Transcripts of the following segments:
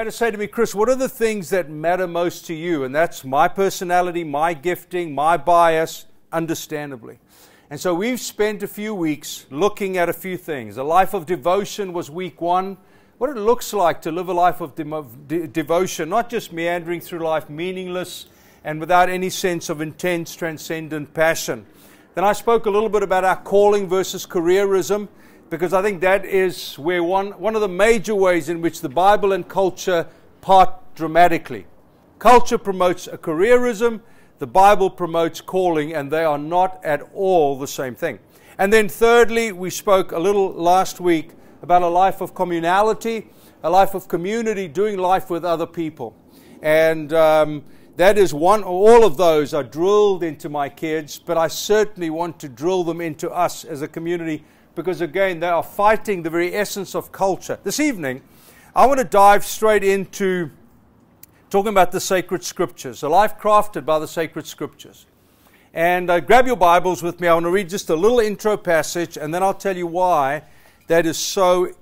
had to say to me, Chris, what are the things that matter most to you? And that's my personality, my gifting, my bias, understandably. And so we've spent a few weeks looking at a few things. A life of devotion was week one. What it looks like to live a life of de- de- devotion, not just meandering through life meaningless and without any sense of intense, transcendent passion. Then I spoke a little bit about our calling versus careerism because I think that is where one, one of the major ways in which the Bible and culture part dramatically. Culture promotes a careerism, the Bible promotes calling, and they are not at all the same thing. And then, thirdly, we spoke a little last week about a life of communality, a life of community, doing life with other people. And um, that is one, all of those are drilled into my kids, but I certainly want to drill them into us as a community because, again, they are fighting the very essence of culture. This evening, I want to dive straight into talking about the sacred scriptures, a life crafted by the sacred scriptures. And uh, grab your Bibles with me. I want to read just a little intro passage, and then I'll tell you why that is so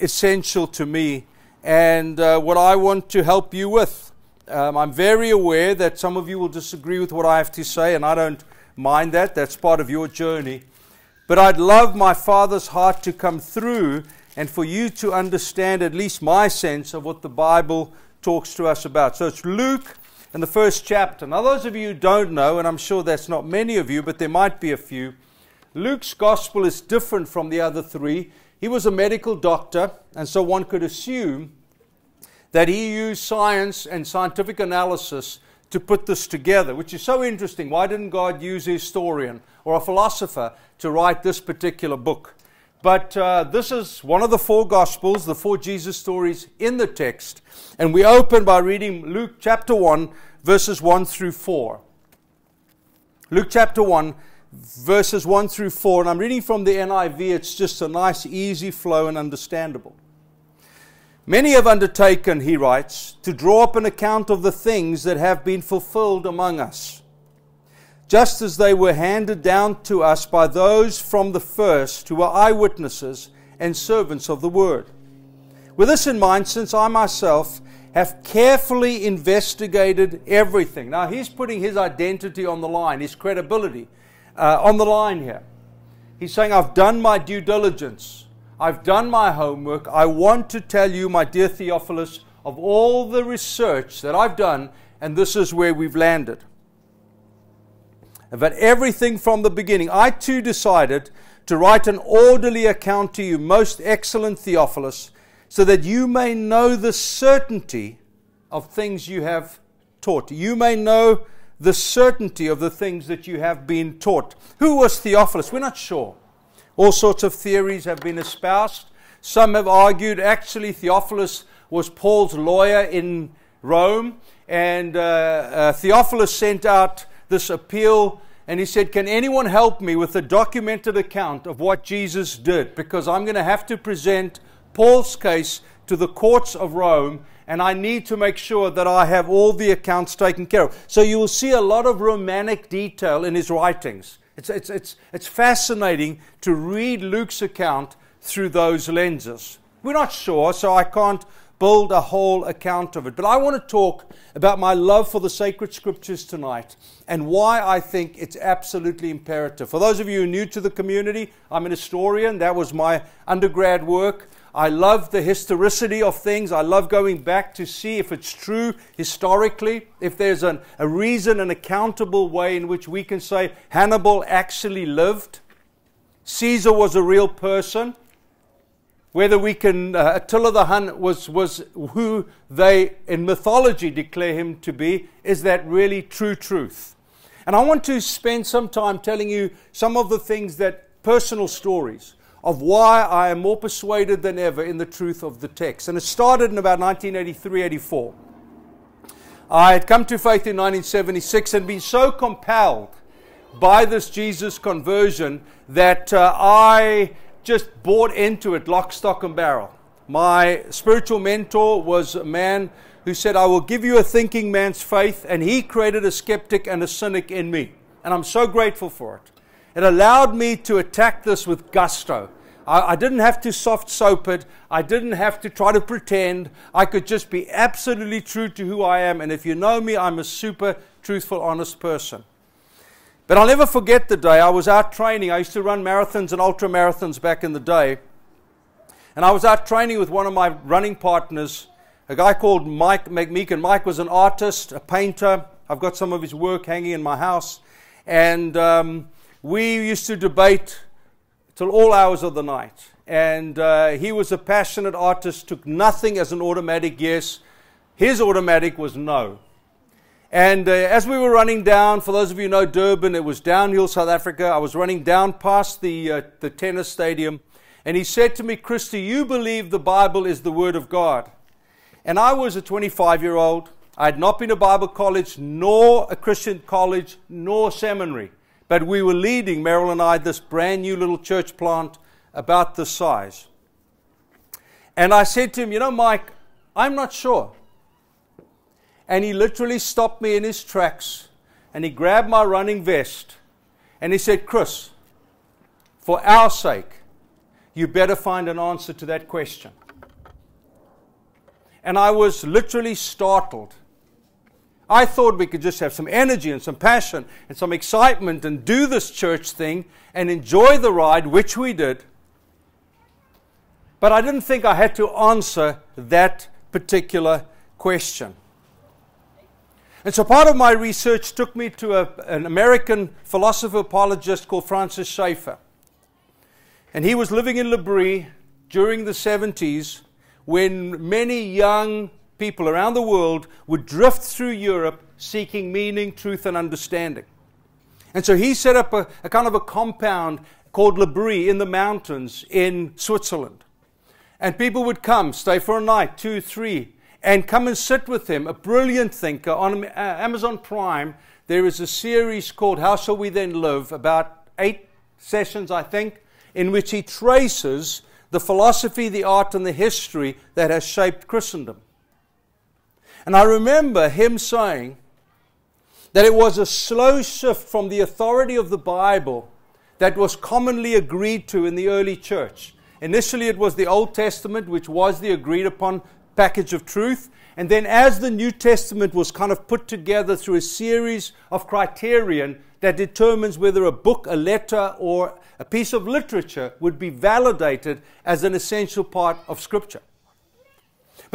essential to me and uh, what I want to help you with. Um, I'm very aware that some of you will disagree with what I have to say, and I don't mind that. That's part of your journey. But I'd love my Father's heart to come through and for you to understand at least my sense of what the Bible talks to us about. So it's Luke in the first chapter. Now, those of you who don't know, and I'm sure that's not many of you, but there might be a few, Luke's gospel is different from the other three. He was a medical doctor, and so one could assume that he used science and scientific analysis to put this together, which is so interesting. Why didn't God use a historian or a philosopher to write this particular book? But uh, this is one of the four Gospels, the four Jesus stories in the text. And we open by reading Luke chapter 1, verses 1 through 4. Luke chapter 1, verses 1 through 4. And I'm reading from the NIV. It's just a nice, easy flow and understandable. Many have undertaken, he writes, to draw up an account of the things that have been fulfilled among us, just as they were handed down to us by those from the first who were eyewitnesses and servants of the word. With this in mind, since I myself have carefully investigated everything. Now, he's putting his identity on the line, his credibility uh, on the line here. He's saying, I've done my due diligence. I've done my homework. I want to tell you, my dear Theophilus, of all the research that I've done, and this is where we've landed. About everything from the beginning, I too decided to write an orderly account to you, most excellent Theophilus, so that you may know the certainty of things you have taught. You may know the certainty of the things that you have been taught. Who was Theophilus? We're not sure. All sorts of theories have been espoused. Some have argued actually Theophilus was Paul's lawyer in Rome, and uh, uh, Theophilus sent out this appeal and he said, Can anyone help me with a documented account of what Jesus did? Because I'm going to have to present Paul's case to the courts of Rome, and I need to make sure that I have all the accounts taken care of. So you will see a lot of romantic detail in his writings. It's, it's, it's, it's fascinating to read Luke's account through those lenses. We're not sure, so I can't build a whole account of it. But I want to talk about my love for the sacred scriptures tonight and why I think it's absolutely imperative. For those of you new to the community, I'm an historian. That was my undergrad work. I love the historicity of things. I love going back to see if it's true historically, if there's an, a reason, an accountable way in which we can say Hannibal actually lived, Caesar was a real person, whether we can, uh, Attila the Hun was, was who they in mythology declare him to be, is that really true truth? And I want to spend some time telling you some of the things that personal stories of why I am more persuaded than ever in the truth of the text. And it started in about 1983 84. I had come to faith in 1976 and been so compelled by this Jesus conversion that uh, I just bought into it lock, stock, and barrel. My spiritual mentor was a man who said, I will give you a thinking man's faith, and he created a skeptic and a cynic in me. And I'm so grateful for it. It allowed me to attack this with gusto. I, I, didn't have to soft soap it. I didn't have to try to pretend. I could just be absolutely true to who I am. And if you know me, I'm a super truthful, honest person. But I'll never forget the day I was out training. I used to run marathons and ultra marathons back in the day. And I was out training with one of my running partners, a guy called Mike McMeekin. Mike was an artist, a painter. I've got some of his work hanging in my house. And um, we used to debate till all hours of the night. And uh, he was a passionate artist, took nothing as an automatic yes. His automatic was no. And uh, as we were running down, for those of you who know Durban, it was downhill South Africa. I was running down past the, uh, the tennis stadium. And he said to me, Christy, you believe the Bible is the Word of God? And I was a 25 year old. I had not been to Bible college, nor a Christian college, nor seminary. But we were leading, Meryl and I, this brand new little church plant about this size. And I said to him, You know, Mike, I'm not sure. And he literally stopped me in his tracks and he grabbed my running vest and he said, Chris, for our sake, you better find an answer to that question. And I was literally startled I thought we could just have some energy and some passion and some excitement and do this church thing and enjoy the ride, which we did. But I didn't think I had to answer that particular question. And so part of my research took me to a, an American philosopher apologist called Francis Schaeffer. And he was living in L'Abri during the 70s when many young people around the world would drift through Europe seeking meaning, truth, and understanding. And so he set up a, a kind of a compound called L'Abri in the mountains in Switzerland. And people would come, stay for a night, two, three, and come and sit with him, a brilliant thinker. On uh, Amazon Prime, there is a series called How Shall We Then Live, about eight sessions, I think, in which he traces the philosophy, the art, and the history that has shaped Christendom. And I remember him saying that it was a slow shift from the authority of the Bible that was commonly agreed to in the early church. Initially, it was the Old Testament, which was the agreed upon package of truth. And then, as the New Testament was kind of put together through a series of criterion that determines whether a book, a letter, or a piece of literature would be validated as an essential part of Scripture.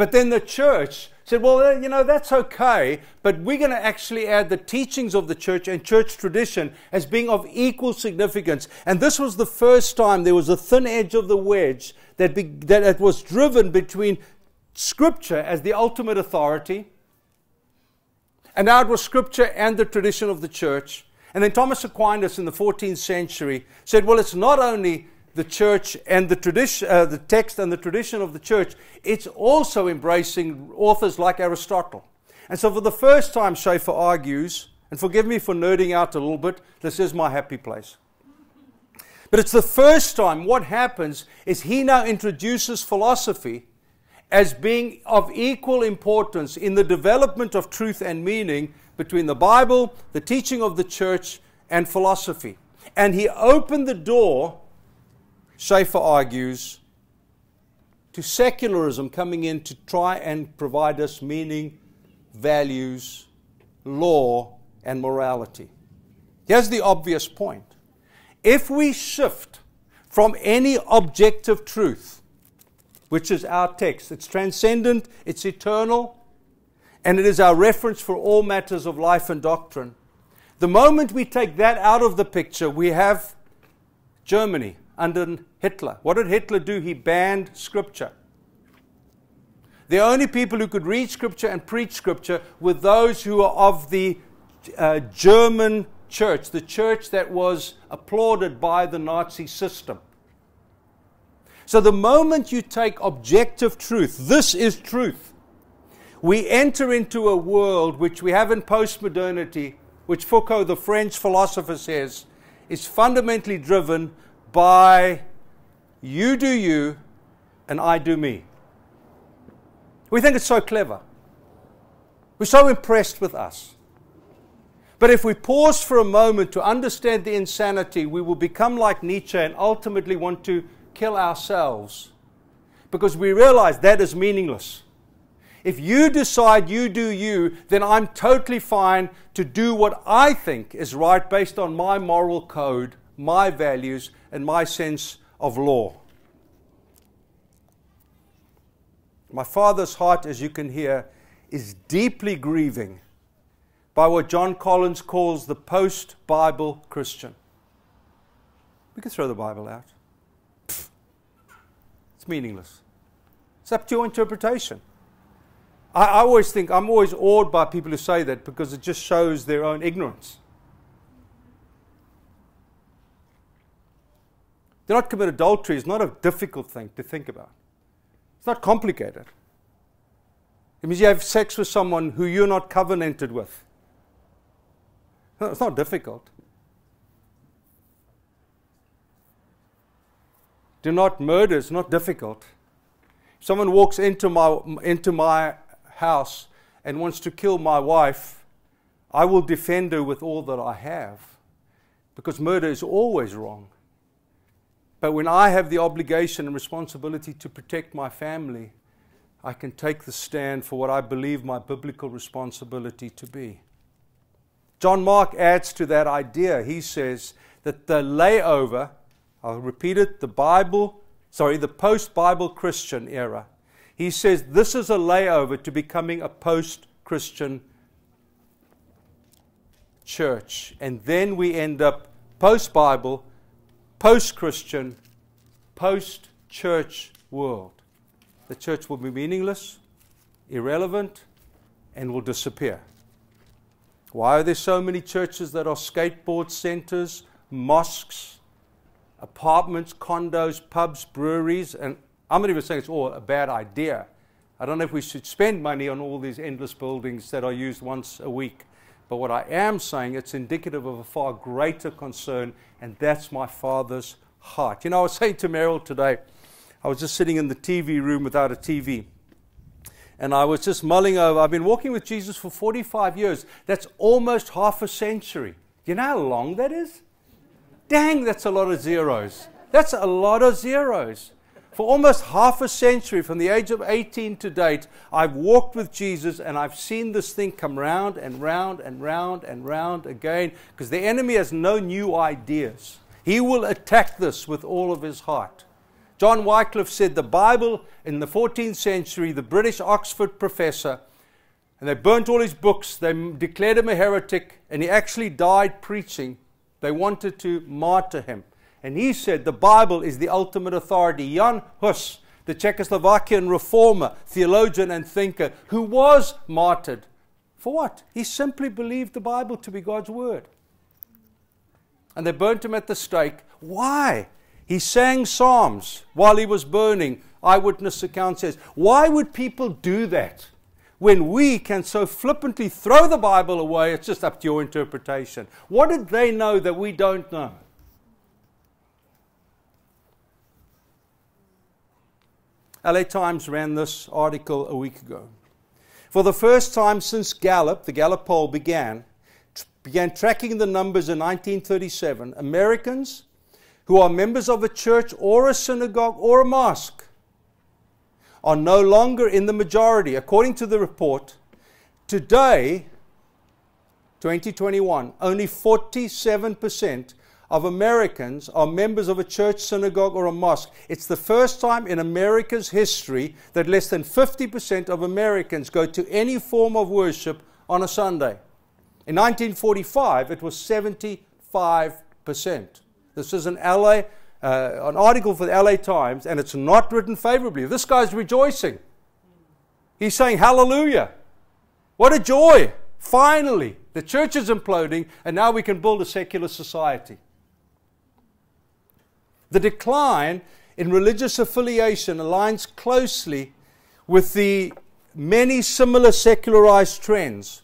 But then the church said, well, you know, that's okay, but we're going to actually add the teachings of the church and church tradition as being of equal significance. And this was the first time there was a thin edge of the wedge that, be, that was driven between Scripture as the ultimate authority, and now it was Scripture and the tradition of the church. And then Thomas Aquinas in the 14th century said, well, it's not only the church and the tradition, uh, the text and the tradition of the church, it's also embracing authors like Aristotle. And so, for the first time, Schaeffer argues, and forgive me for nerding out a little bit, this is my happy place. But it's the first time what happens is he now introduces philosophy as being of equal importance in the development of truth and meaning between the Bible, the teaching of the church, and philosophy. And he opened the door Schaeffer argues, to secularism coming in to try and provide us meaning, values, law, and morality. Here's the obvious point. If we shift from any objective truth, which is our text, it's transcendent, it's eternal, and it is our reference for all matters of life and doctrine. The moment we take that out of the picture, we have Germany under Hitler. What did Hitler do? He banned Scripture. The only people who could read Scripture and preach Scripture were those who were of the uh, German church, the church that was applauded by the Nazi system. So the moment you take objective truth, this is truth, we enter into a world which we have in postmodernity, which Foucault, the French philosopher, says is fundamentally driven by you do you and I do me. We think it's so clever. We're so impressed with us. But if we pause for a moment to understand the insanity, we will become like Nietzsche and ultimately want to kill ourselves because we realize that is meaningless. If you decide you do you, then I'm totally fine to do what I think is right based on my moral code, my values, and my sense of law. My father's heart, as you can hear, is deeply grieving by what John Collins calls the post Bible Christian. We can throw the Bible out. It's meaningless. It's up to your interpretation. I, I always think, I'm always awed by people who say that because it just shows their own ignorance. Do not commit adultery is not a difficult thing to think about. It's not complicated. It means you have sex with someone who you're not covenanted with. it's not difficult. Do not murder, it's not difficult. If someone walks into my, into my house and wants to kill my wife, I will defend her with all that I have. Because murder is always wrong. But when I have the obligation and responsibility to protect my family, I can take the stand for what I believe my biblical responsibility to be. John Mark adds to that idea. He says that the layover, I'll repeat it, the Bible, sorry, the post Bible Christian era, he says this is a layover to becoming a post Christian church. And then we end up post Bible, post Christian, post church world the church will be meaningless, irrelevant, and will disappear. Why are there so many churches that are skateboard centers, mosques, apartments, condos, pubs, breweries? And I'm not even saying it's all a bad idea. I don't know if we should spend money on all these endless buildings that are used once a week. But what I am saying, it's indicative of a far greater concern, and that's my Father's heart. You know, I was saying to Meryl today, I was just sitting in the TV room without a TV. And I was just mulling over. I've been walking with Jesus for 45 years. That's almost half a century. You know how long that is? Dang, that's a lot of zeros. That's a lot of zeros. For almost half a century, from the age of 18 to date, I've walked with Jesus and I've seen this thing come round and round and round and round again because the enemy has no new ideas. He will attack this with all of his heart. John Wycliffe said the Bible in the 14th century, the British Oxford professor, and they burnt all his books, they declared him a heretic, and he actually died preaching. They wanted to martyr him. And he said the Bible is the ultimate authority. Jan Hus, the Czechoslovakian reformer, theologian, and thinker, who was martyred. For what? He simply believed the Bible to be God's word. And they burnt him at the stake. Why? He sang psalms while he was burning, eyewitness account says. Why would people do that? When we can so flippantly throw the Bible away, it's just up to your interpretation. What did they know that we don't know? LA Times ran this article a week ago. For the first time since Gallup, the Gallup poll began, began tracking the numbers in 1937, Americans who are members of a church or a synagogue or a mosque are no longer in the majority. According to the report, today, 2021, only 47% of Americans are members of a church, synagogue, or a mosque. It's the first time in America's history that less than 50% of Americans go to any form of worship on a Sunday. In 1945, it was 75%. This is an LA, uh, an article for the LA Times, and it's not written favorably. This guy's rejoicing. He's saying, Hallelujah. What a joy. Finally, the church is imploding, and now we can build a secular society. The decline in religious affiliation aligns closely with the many similar secularized trends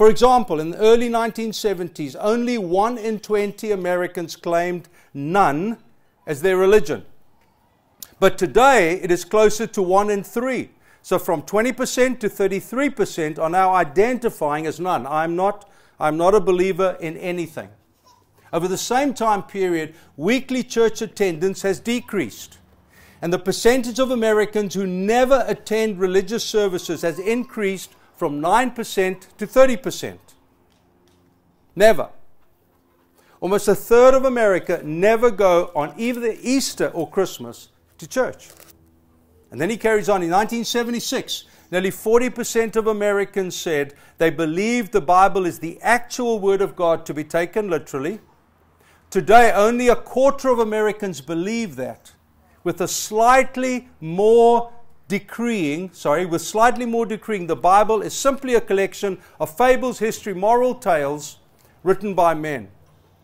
for example, in the early 1970s, only 1 in 20 Americans claimed none as their religion. But today, it is closer to 1 in 3. So from 20% to 33% are now identifying as none. I'm not, I'm not a believer in anything. Over the same time period, weekly church attendance has decreased. And the percentage of Americans who never attend religious services has increased from 9% to 30%. Never. Almost a third of America never go on either Easter or Christmas to church. And then he carries on. In 1976, nearly 40% of Americans said they believe the Bible is the actual Word of God to be taken literally. Today, only a quarter of Americans believe that, with a slightly more decreeing, sorry, with slightly more decreeing, the Bible is simply a collection of fables, history, moral tales written by men.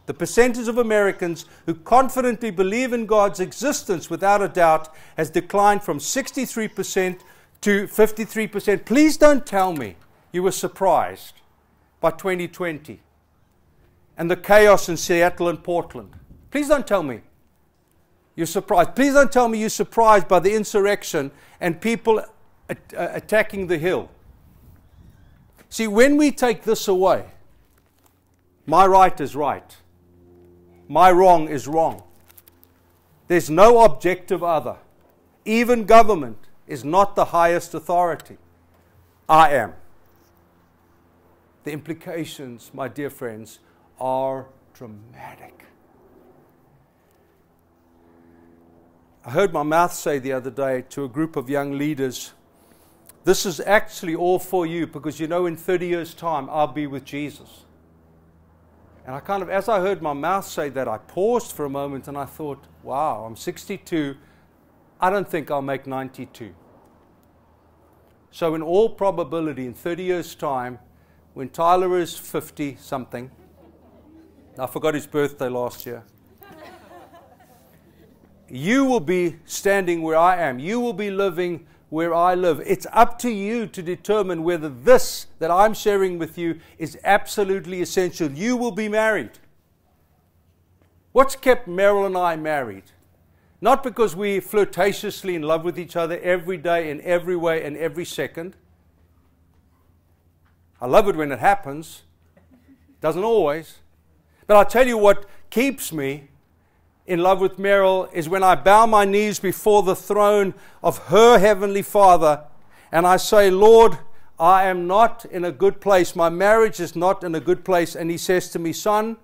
The percentage of Americans who confidently believe in God's existence without a doubt has declined from 63% to 53%. Please don't tell me you were surprised by 2020 and the chaos in Seattle and Portland. Please don't tell me you're surprised. Please don't tell me you're surprised by the insurrection and people at- attacking the hill. See, when we take this away, my right is right my wrong is wrong. There's no objective other. Even government is not the highest authority. I am. The implications, my dear friends, are dramatic. I heard my mouth say the other day to a group of young leaders, This is actually all for you because you know in 30 years' time I'll be with Jesus. And I kind of, as I heard my mouth say that, I paused for a moment and I thought, wow, I'm 62. I don't think I'll make 92. So, in all probability, in 30 years' time, when Tyler is 50 something, I forgot his birthday last year, you will be standing where I am. You will be living where I live. It's up to you to determine whether this that I'm sharing with you is absolutely essential. You will be married. What's kept Meryl and I married? Not because we flirtatiously in love with each other every day, in every way, and every second. I love it when it happens. Doesn't always. But I'll tell you what keeps me in love with Meryl is when I bow my knees before the throne of her Heavenly Father and I say, Lord, I am not in a good place. My marriage is not in a good place. And He says to me, Son,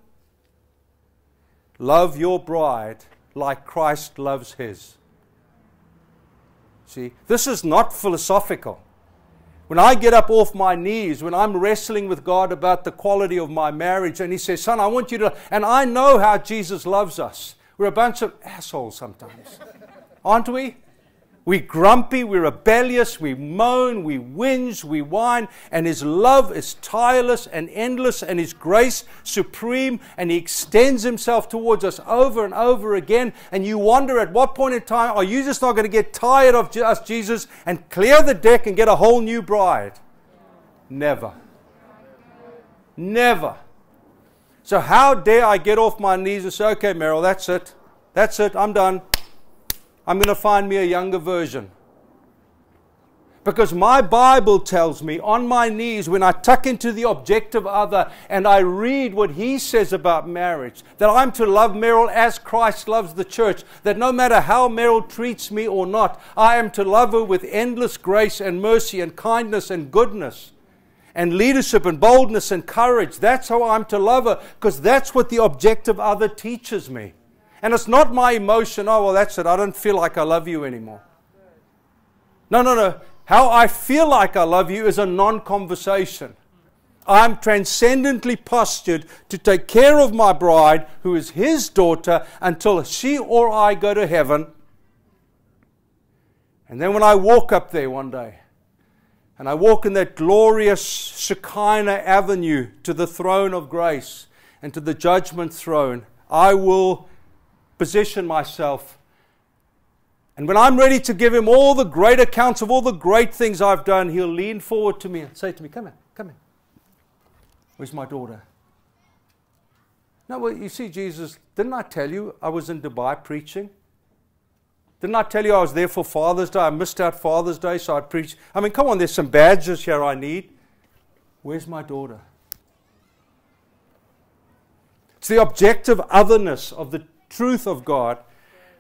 love your bride like Christ loves His. See, this is not philosophical. When I get up off my knees, when I'm wrestling with God about the quality of my marriage, and He says, Son, I want you to, and I know how Jesus loves us. We're a bunch of assholes sometimes, aren't we? We're grumpy, we're rebellious, we moan, we whinge, we whine, and His love is tireless and endless, and His grace supreme, and He extends Himself towards us over and over again. And you wonder at what point in time are you just not going to get tired of us, Jesus, and clear the deck and get a whole new bride? Never. Never. So, how dare I get off my knees and say, okay, Meryl, that's it. That's it. I'm done. I'm going to find me a younger version. Because my Bible tells me on my knees, when I tuck into the objective other and I read what he says about marriage, that I'm to love Meryl as Christ loves the church, that no matter how Meryl treats me or not, I am to love her with endless grace and mercy and kindness and goodness and leadership and boldness and courage. That's how I'm to love her because that's what the objective other teaches me. And it's not my emotion, oh, well, that's it. I don't feel like I love you anymore. No, no, no. How I feel like I love you is a non conversation. I'm transcendently postured to take care of my bride, who is his daughter, until she or I go to heaven. And then when I walk up there one day, and I walk in that glorious Shekinah avenue to the throne of grace and to the judgment throne, I will position myself. And when I'm ready to give him all the great accounts of all the great things I've done, he'll lean forward to me and say to me, Come here, come here. Where's my daughter? No, well, you see, Jesus, didn't I tell you I was in Dubai preaching? Didn't I tell you I was there for Father's Day? I missed out Father's Day, so I preached. I mean, come on, there's some badges here I need. Where's my daughter? It's the objective otherness of the truth of God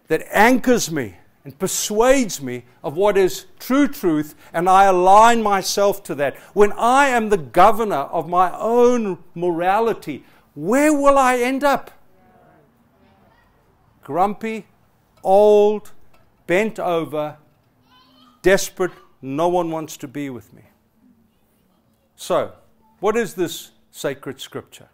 that anchors me and persuades me of what is true truth, and I align myself to that. When I am the governor of my own morality, where will I end up? Grumpy, old, bent over, desperate, no one wants to be with me. So, what is this sacred scripture?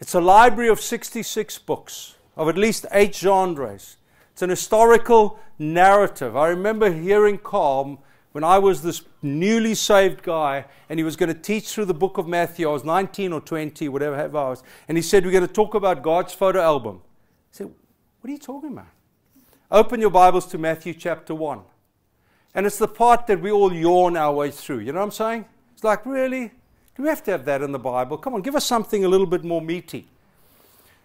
It's a library of 66 books of at least eight genres. It's an historical narrative. I remember hearing Carl when I was this newly saved guy and he was going to teach through the book of Matthew. I was 19 or 20, whatever I was. And he said, We're going to talk about God's photo album. I said, What are you talking about? Open your Bibles to Matthew chapter 1. And it's the part that we all yawn our way through. You know what I'm saying? It's like, really? Do we have to have that in the Bible? Come on, give us something a little bit more meaty.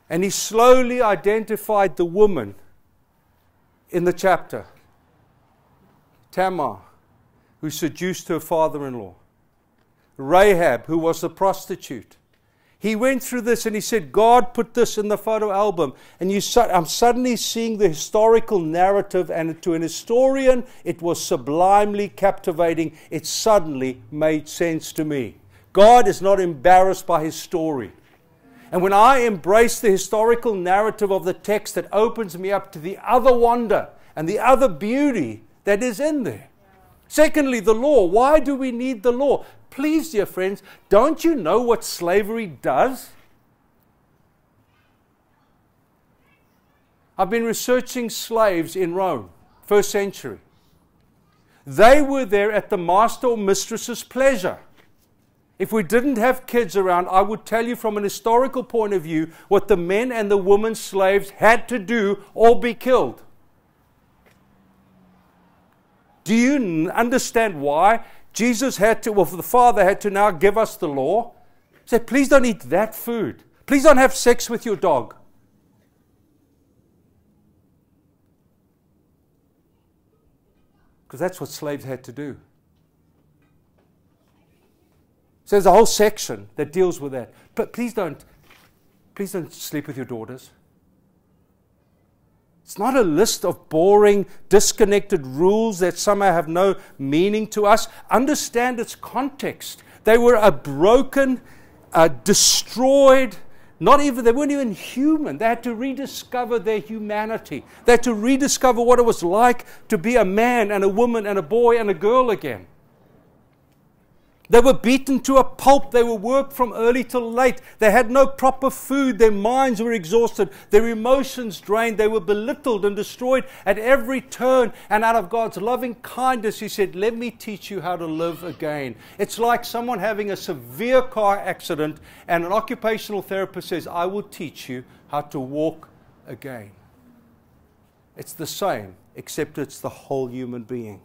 And he slowly identified the woman in the chapter Tamar, who seduced her father in law, Rahab, who was a prostitute, he went through this and he said, God put this in the photo album. And you, I'm suddenly seeing the historical narrative, and to an historian, it was sublimely captivating. It suddenly made sense to me. God is not embarrassed by his story. And when I embrace the historical narrative of the text, that opens me up to the other wonder and the other beauty that is in there. Secondly, the law. Why do we need the law? Please, dear friends, don't you know what slavery does? I've been researching slaves in Rome, first century. They were there at the master or mistress's pleasure. If we didn't have kids around, I would tell you from an historical point of view what the men and the women slaves had to do or be killed. Do you understand why Jesus had to, well, the Father had to now give us the law. Said, please don't eat that food. Please don't have sex with your dog. Because that's what slaves had to do. So there's a whole section that deals with that. But please don't, please don't sleep with your daughters. It's not a list of boring, disconnected rules that somehow have no meaning to us. Understand its context. They were a broken, uh, destroyed, not even, they weren't even human. They had to rediscover their humanity. They had to rediscover what it was like to be a man and a woman and a boy and a girl again. They were beaten to a pulp. They were worked from early till late. They had no proper food. Their minds were exhausted. Their emotions drained. They were belittled and destroyed at every turn. And out of God's loving kindness, He said, Let me teach you how to live again. It's like someone having a severe car accident, and an occupational therapist says, I will teach you how to walk again. It's the same, except it's the whole human being.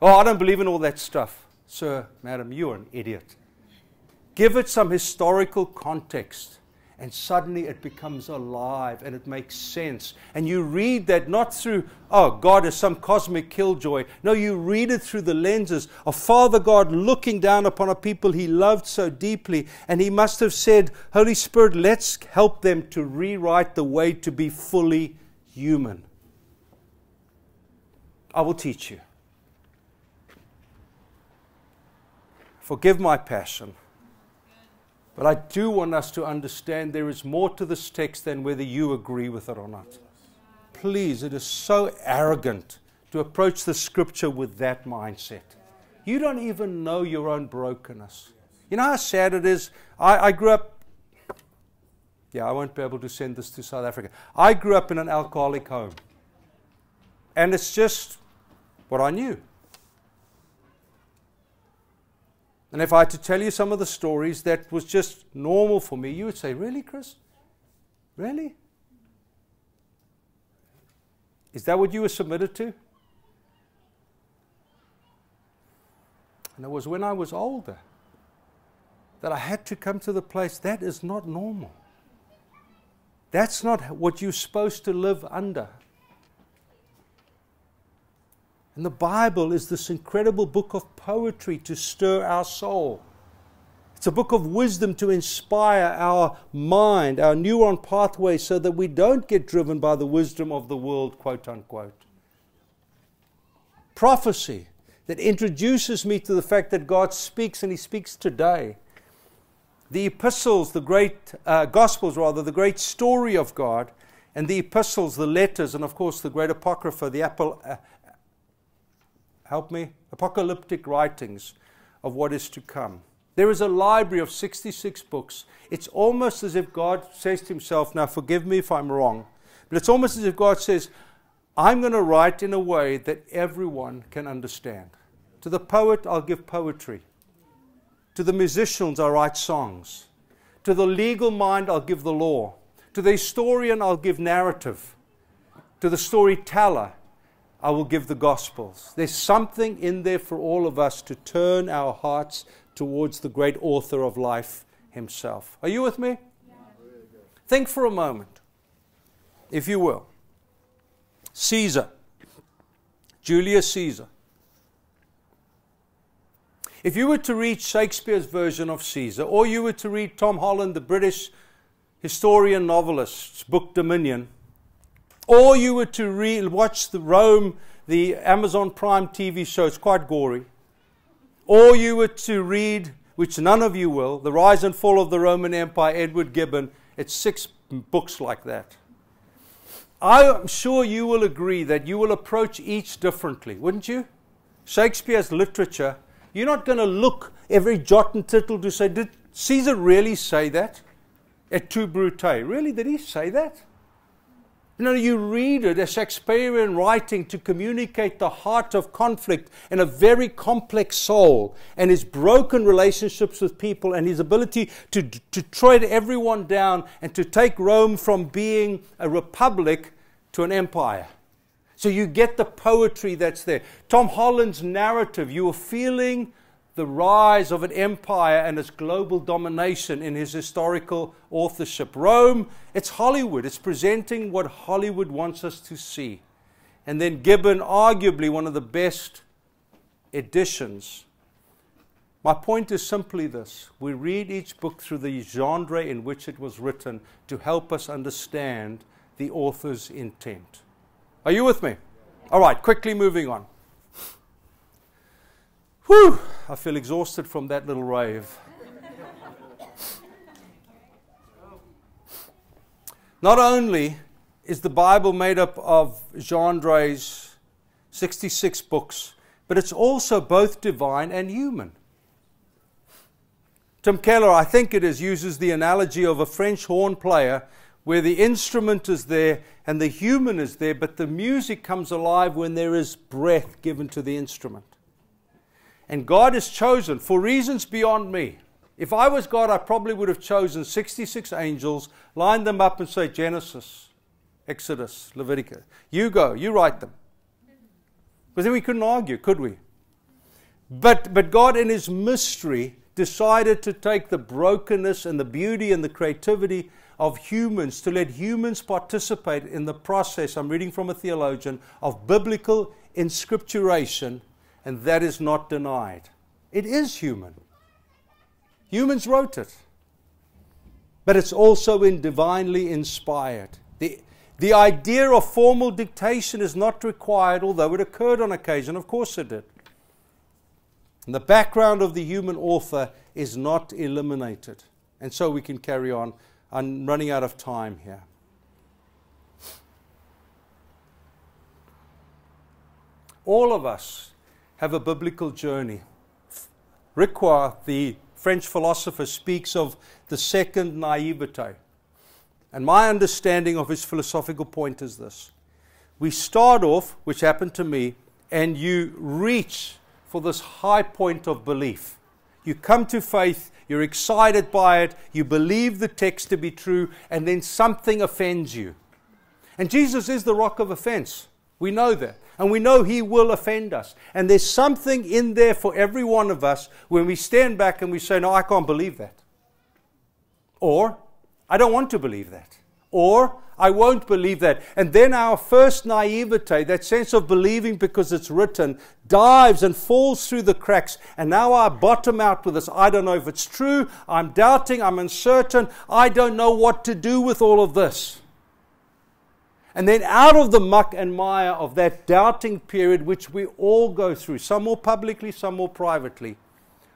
Oh, I don't believe in all that stuff. Sir, madam, you're an idiot. Give it some historical context, and suddenly it becomes alive and it makes sense. And you read that not through, oh, God is some cosmic killjoy. No, you read it through the lenses of Father God looking down upon a people he loved so deeply. And he must have said, Holy Spirit, let's help them to rewrite the way to be fully human. I will teach you. Forgive my passion. But I do want us to understand there is more to this text than whether you agree with it or not. Please, it is so arrogant to approach the scripture with that mindset. You don't even know your own brokenness. You know how sad it is? I, I grew up, yeah, I won't be able to send this to South Africa. I grew up in an alcoholic home. And it's just what I knew. And if I had to tell you some of the stories that was just normal for me, you would say, Really, Chris? Really? Is that what you were submitted to? And it was when I was older that I had to come to the place that is not normal. That's not what you're supposed to live under. And the Bible is this incredible book of poetry to stir our soul. It's a book of wisdom to inspire our mind, our neuron pathways, so that we don't get driven by the wisdom of the world, quote unquote. Prophecy that introduces me to the fact that God speaks and He speaks today. The epistles, the great uh, gospels, rather, the great story of God, and the epistles, the letters, and of course the great apocrypha, the apple, uh, help me, apocalyptic writings of what is to come. There is a library of 66 books. It's almost as if God says to himself, Now forgive me if I'm wrong, but it's almost as if God says, I'm going to write in a way that everyone can understand. To the poet, I'll give poetry. To the musicians, I'll write songs. To the legal mind, I'll give the law. To the historian, I'll give narrative. To the storyteller, I will give the Gospels. There's something in there for all of us to turn our hearts towards the great author of life himself. Are you with me? Think for a moment, if you will. Caesar, Julius Caesar. If you were to read Shakespeare's version of Caesar, or you were to read Tom Holland, the British historian novelist's book Dominion, or you were to read, watch the Rome, the Amazon Prime TV show, it's quite gory or you were to read, which none of you will, The Rise and Fall of the Roman Empire, Edward Gibbon. It's six books like that. I'm sure you will agree that you will approach each differently, wouldn't you? Shakespeare's literature, you're not going to look every jot and tittle to say, did Caesar really say that? Et tu Brute. Really, did he say that? You know, you read it as Shakespearean writing to communicate the heart of conflict in a very complex soul and his broken relationships with people and his ability to, to tread everyone down and to take Rome from being a republic to an empire. So you get the poetry that's there. Tom Holland's narrative, you are feeling the rise of an empire and its global domination in his historical authorship. Rome, it's Hollywood. It's presenting what Hollywood wants us to see. And then Gibbon, arguably one of the best editions. My point is simply this we read each book through the genre in which it was written to help us understand the author's intent. Are you with me? All right, quickly moving on. Whew, I feel exhausted from that little rave. Not only is the Bible made up of genres, 66 books, but it's also both divine and human. Tim Keller, I think it is, uses the analogy of a French horn player where the instrument is there and the human is there, but the music comes alive when there is breath given to the instrument. And God has chosen for reasons beyond me. If I was God, I probably would have chosen 66 angels, lined them up, and say, Genesis, Exodus, Leviticus. You go, you write them. Because then we couldn't argue, could we? But, but God, in His mystery, decided to take the brokenness and the beauty and the creativity of humans, to let humans participate in the process, I'm reading from a theologian, of biblical inscripturation and that is not denied. It is human. Humans wrote it. But it's also in divinely inspired. The, the idea of formal dictation is not required, although it occurred on occasion. Of course it did. And the background of the human author is not eliminated. And so we can carry on. I'm running out of time here. All of us have a biblical journey. Ricoeur, the French philosopher, speaks of the second naivete. And my understanding of his philosophical point is this we start off, which happened to me, and you reach for this high point of belief. You come to faith, you're excited by it, you believe the text to be true, and then something offends you. And Jesus is the rock of offense. We know that. And we know He will offend us. And there's something in there for every one of us when we stand back and we say, No, I can't believe that. Or, I don't want to believe that. Or I won't believe that. And then our first naivete, that sense of believing because it's written, dives and falls through the cracks. And now I bottom out with this. I don't know if it's true. I'm doubting. I'm uncertain. I don't know what to do with all of this. And then out of the muck and mire of that doubting period, which we all go through, some more publicly, some more privately,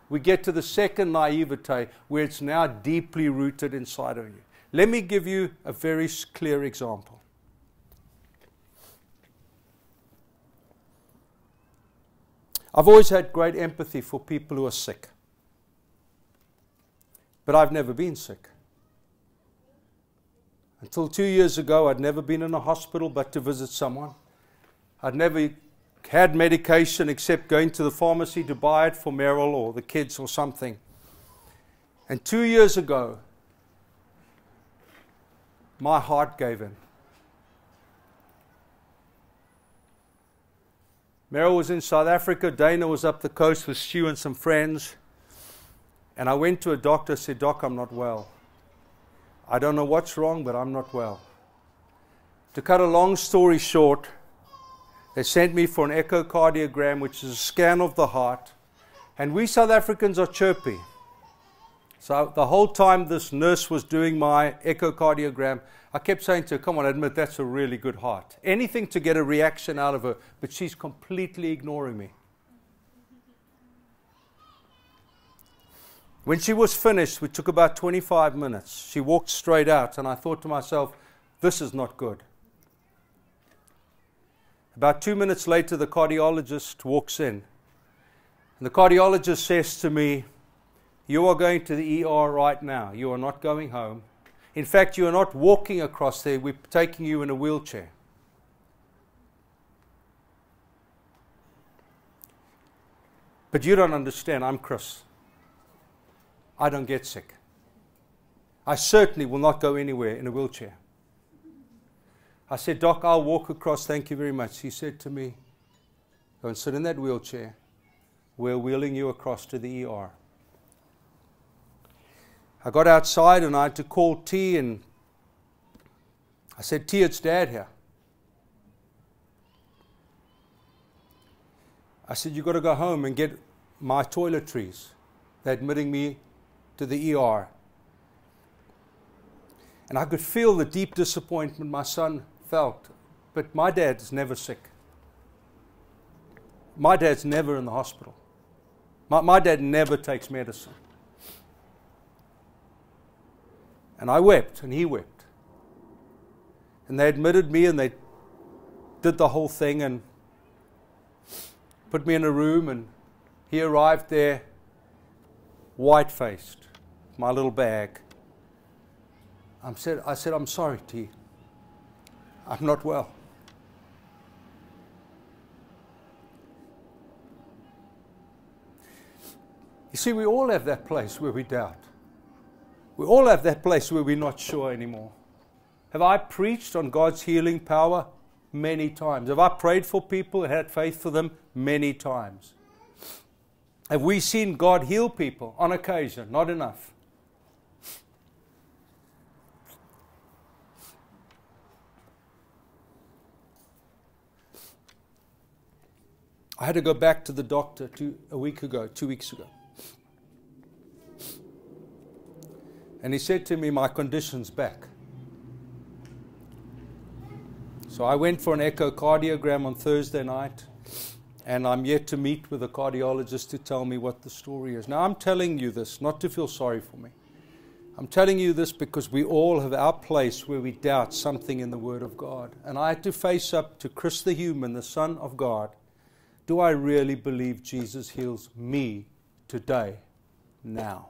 we get to the second naivete where it's now deeply rooted inside of you. Let me give you a very clear example. I've always had great empathy for people who are sick, but I've never been sick. Until two years ago, I'd never been in a hospital but to visit someone. I'd never had medication except going to the pharmacy to buy it for Meryl or the kids or something. And two years ago, my heart gave in. Meryl was in South Africa. Dana was up the coast with Stu and some friends. And I went to a doctor, said, Doc, I'm not well. I don't know what's wrong, but I'm not well. To cut a long story short, they sent me for an echocardiogram, which is a scan of the heart. And we South Africans are chirpy. So the whole time this nurse was doing my echocardiogram, I kept saying to her, Come on, admit that's a really good heart. Anything to get a reaction out of her, but she's completely ignoring me. When she was finished, we took about 25 minutes. She walked straight out, and I thought to myself, This is not good. About two minutes later, the cardiologist walks in. And the cardiologist says to me, you are going to the ER right now. You are not going home. In fact, you are not walking across there. We're taking you in a wheelchair. But you don't understand. I'm Chris. I don't get sick. I certainly will not go anywhere in a wheelchair. I said, Doc, I'll walk across. Thank you very much. He said to me, Go and sit in that wheelchair. We're wheeling you across to the ER. I got outside and I had to call T and I said, T, it's dad here. I said, You've got to go home and get my toiletries. They're admitting me to the ER. And I could feel the deep disappointment my son felt. But my dad's never sick. My dad's never in the hospital. My, my dad never takes medicine. And I wept, and he wept. And they admitted me, and they did the whole thing, and put me in a room, and he arrived there, white faced, my little bag. I said, I said, I'm sorry, T. I'm not well. You see, we all have that place where we doubt. We all have that place where we're not sure anymore. Have I preached on God's healing power? Many times. Have I prayed for people and had faith for them? Many times. Have we seen God heal people? On occasion, not enough. I had to go back to the doctor two, a week ago, two weeks ago. And he said to me, My condition's back. So I went for an echocardiogram on Thursday night, and I'm yet to meet with a cardiologist to tell me what the story is. Now, I'm telling you this not to feel sorry for me. I'm telling you this because we all have our place where we doubt something in the Word of God. And I had to face up to Chris the human, the Son of God. Do I really believe Jesus heals me today, now?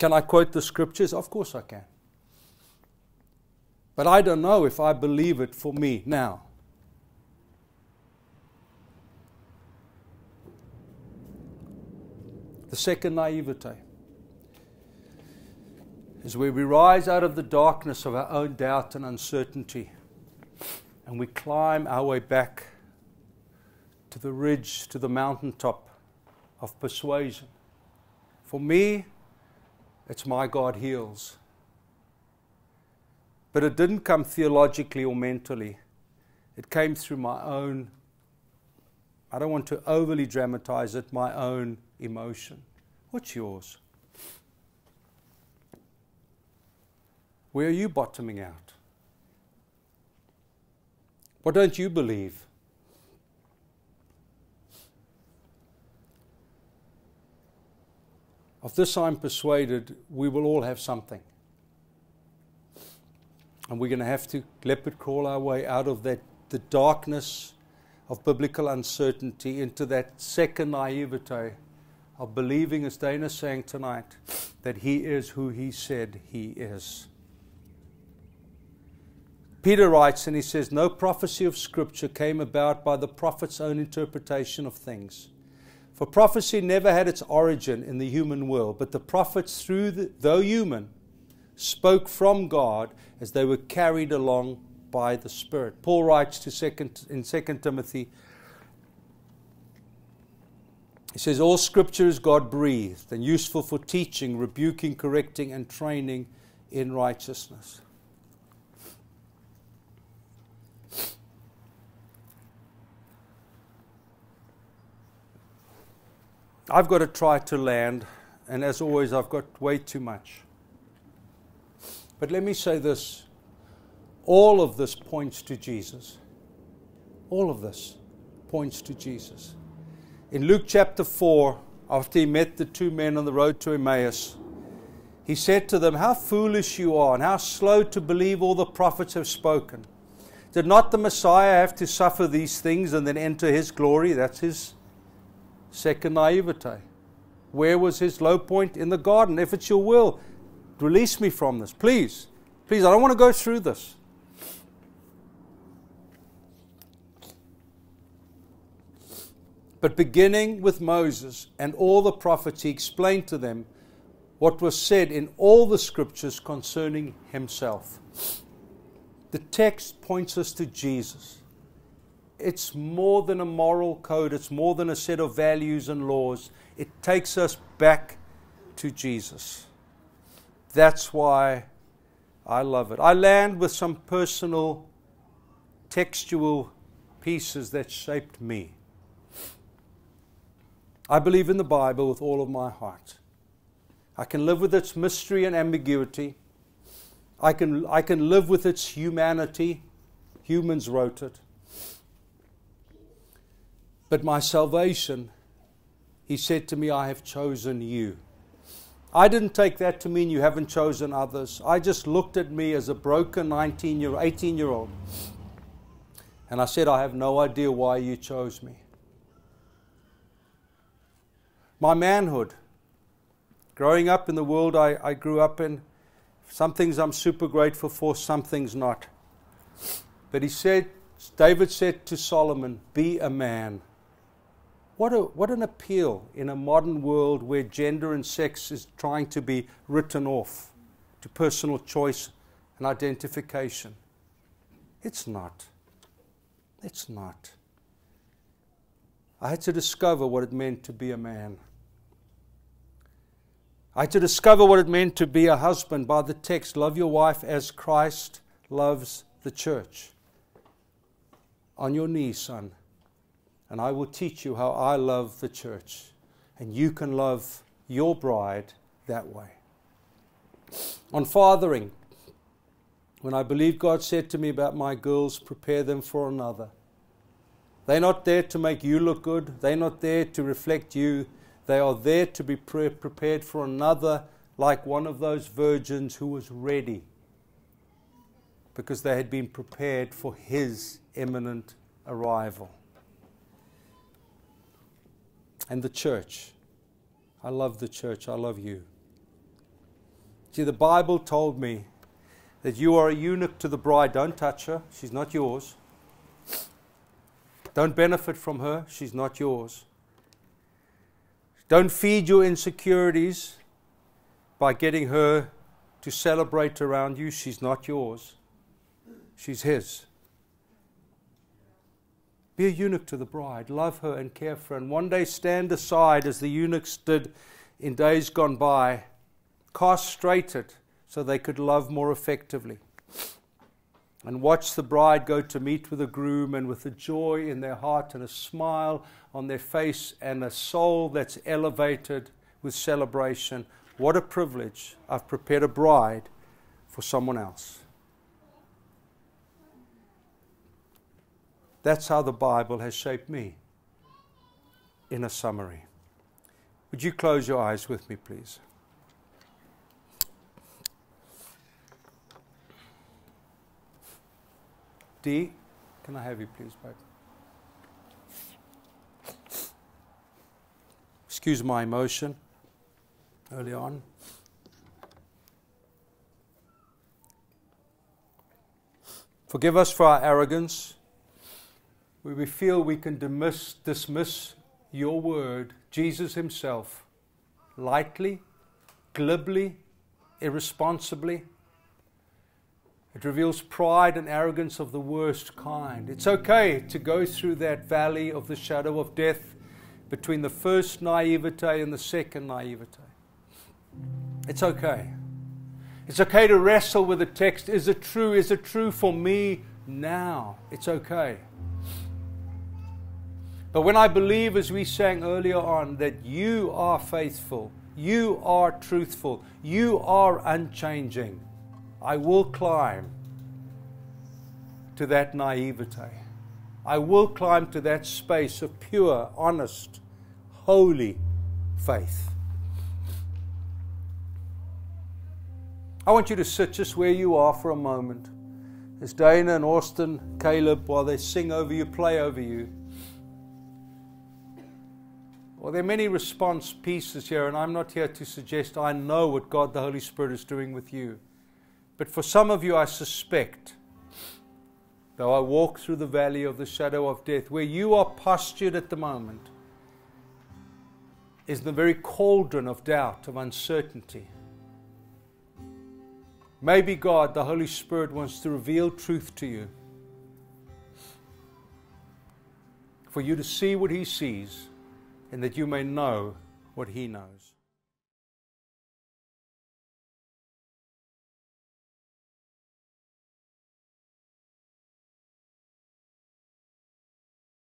Can I quote the scriptures? Of course I can. But I don't know if I believe it for me now. The second naivete is where we rise out of the darkness of our own doubt and uncertainty and we climb our way back to the ridge, to the mountaintop of persuasion. For me, it's my God heals. But it didn't come theologically or mentally. It came through my own, I don't want to overly dramatize it, my own emotion. What's yours? Where are you bottoming out? What don't you believe? Of this I'm persuaded we will all have something. And we're going to have to leopard crawl our way out of that the darkness of biblical uncertainty into that second naivete of believing, as Dana's saying tonight, that he is who he said he is. Peter writes and he says, No prophecy of Scripture came about by the prophet's own interpretation of things. For prophecy never had its origin in the human world, but the prophets, through the, though human, spoke from God as they were carried along by the Spirit. Paul writes to second, in 2 Timothy, he says, All scripture is God breathed and useful for teaching, rebuking, correcting, and training in righteousness. I've got to try to land, and as always, I've got way too much. But let me say this all of this points to Jesus. All of this points to Jesus. In Luke chapter 4, after he met the two men on the road to Emmaus, he said to them, How foolish you are, and how slow to believe all the prophets have spoken. Did not the Messiah have to suffer these things and then enter his glory? That's his second naivete. Where was his low point? In the garden. If it's your will, release me from this. Please. Please, I don't want to go through this. But beginning with Moses and all the prophets, he explained to them what was said in all the scriptures concerning himself. The text points us to Jesus it's more than a moral code, it's more than a set of values and laws. It takes us back to Jesus. That's why I love it. I land with some personal textual pieces that shaped me. I believe in the Bible with all of my heart. I can live with its mystery and ambiguity. I can, I can live with its humanity. Humans wrote it. But my salvation, he said to me, I have chosen you. I didn't take that to mean you haven't chosen others. I just looked at me as a broken 19 year, 18 year old. And I said, I have no idea why you chose me. My manhood, growing up in the world I, I grew up in, some things I'm super grateful for, some things not. But he said, David said to Solomon, Be a man. What, a, what an appeal in a modern world where gender and sex is trying to be written off to personal choice and identification. It's not. It's not. I had to discover what it meant to be a man. I had to discover what it meant to be a husband by the text love your wife as Christ loves the church. On your knees, son and I will teach you how I love the church. And you can love your bride that way. On fathering, when I believe God said to me about my girls, prepare them for another. They're not there to make you look good, they're not there to reflect you. They are there to be pre- prepared for another, like one of those virgins who was ready because they had been prepared for his imminent arrival and the church. I love the church. I love you. See, the Bible told me that you are a eunuch to the bride. Don't touch her, she's not yours. Don't benefit from her, she's not yours. Don't feed your insecurities by getting her to celebrate around you, she's not yours. She's his. Be a eunuch to the bride, love her and care for her, and one day stand aside as the eunuchs did in days gone by, castrated so they could love more effectively. and watch the bride go to meet with the groom and with a joy in their heart and a smile on their face and a soul that's elevated with celebration. What a privilege. I've prepared a bride for someone else. That's how the Bible has shaped me in a summary. Would you close your eyes with me, please? D, can I have you, please, babe? Excuse my emotion early on. Forgive us for our arrogance, where we feel we can dismiss, dismiss your word, Jesus Himself, lightly, glibly, irresponsibly. It reveals pride and arrogance of the worst kind. It's okay to go through that valley of the shadow of death between the first naivete and the second naivete. It's okay. It's okay to wrestle with the text. Is it true? Is it true for me now? It's okay. But when I believe, as we sang earlier on, that you are faithful, you are truthful, you are unchanging, I will climb to that naivete. I will climb to that space of pure, honest, holy faith. I want you to sit just where you are for a moment. As Dana and Austin, Caleb, while they sing over you, play over you. Well, there are many response pieces here, and I'm not here to suggest I know what God the Holy Spirit is doing with you. But for some of you, I suspect, though I walk through the valley of the shadow of death, where you are postured at the moment, is the very cauldron of doubt, of uncertainty. Maybe God, the Holy Spirit, wants to reveal truth to you. For you to see what He sees and that you may know what he knows.